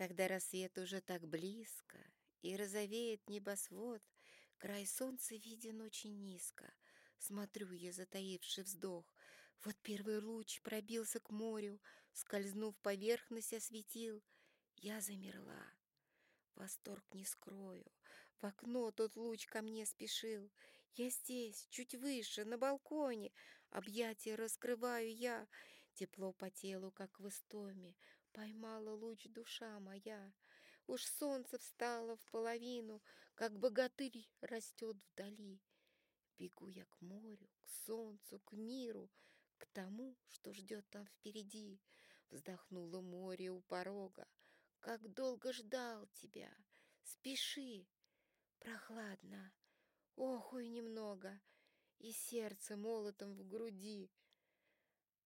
Когда рассвет уже так близко, и розовеет небосвод, Край солнца виден очень низко. Смотрю я, затаивший вздох. Вот первый луч пробился к морю, Скользнув поверхность, осветил. Я замерла. Восторг не скрою. В окно тот луч ко мне спешил. Я здесь, чуть выше, на балконе. Объятия раскрываю я. Тепло по телу, как в истоме. Поймала луч душа моя. Уж солнце встало в половину, Как богатырь растет вдали. Бегу я к морю, к солнцу, к миру, К тому, что ждет там впереди. Вздохнуло море у порога. Как долго ждал тебя! Спеши! Прохладно, ох, ой, немного, И сердце молотом в груди.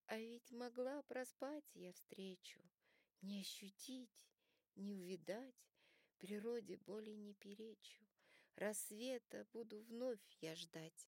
А ведь могла проспать я встречу, Не ощутить, не увидать, Природе более не перечу, Рассвета буду вновь я ждать.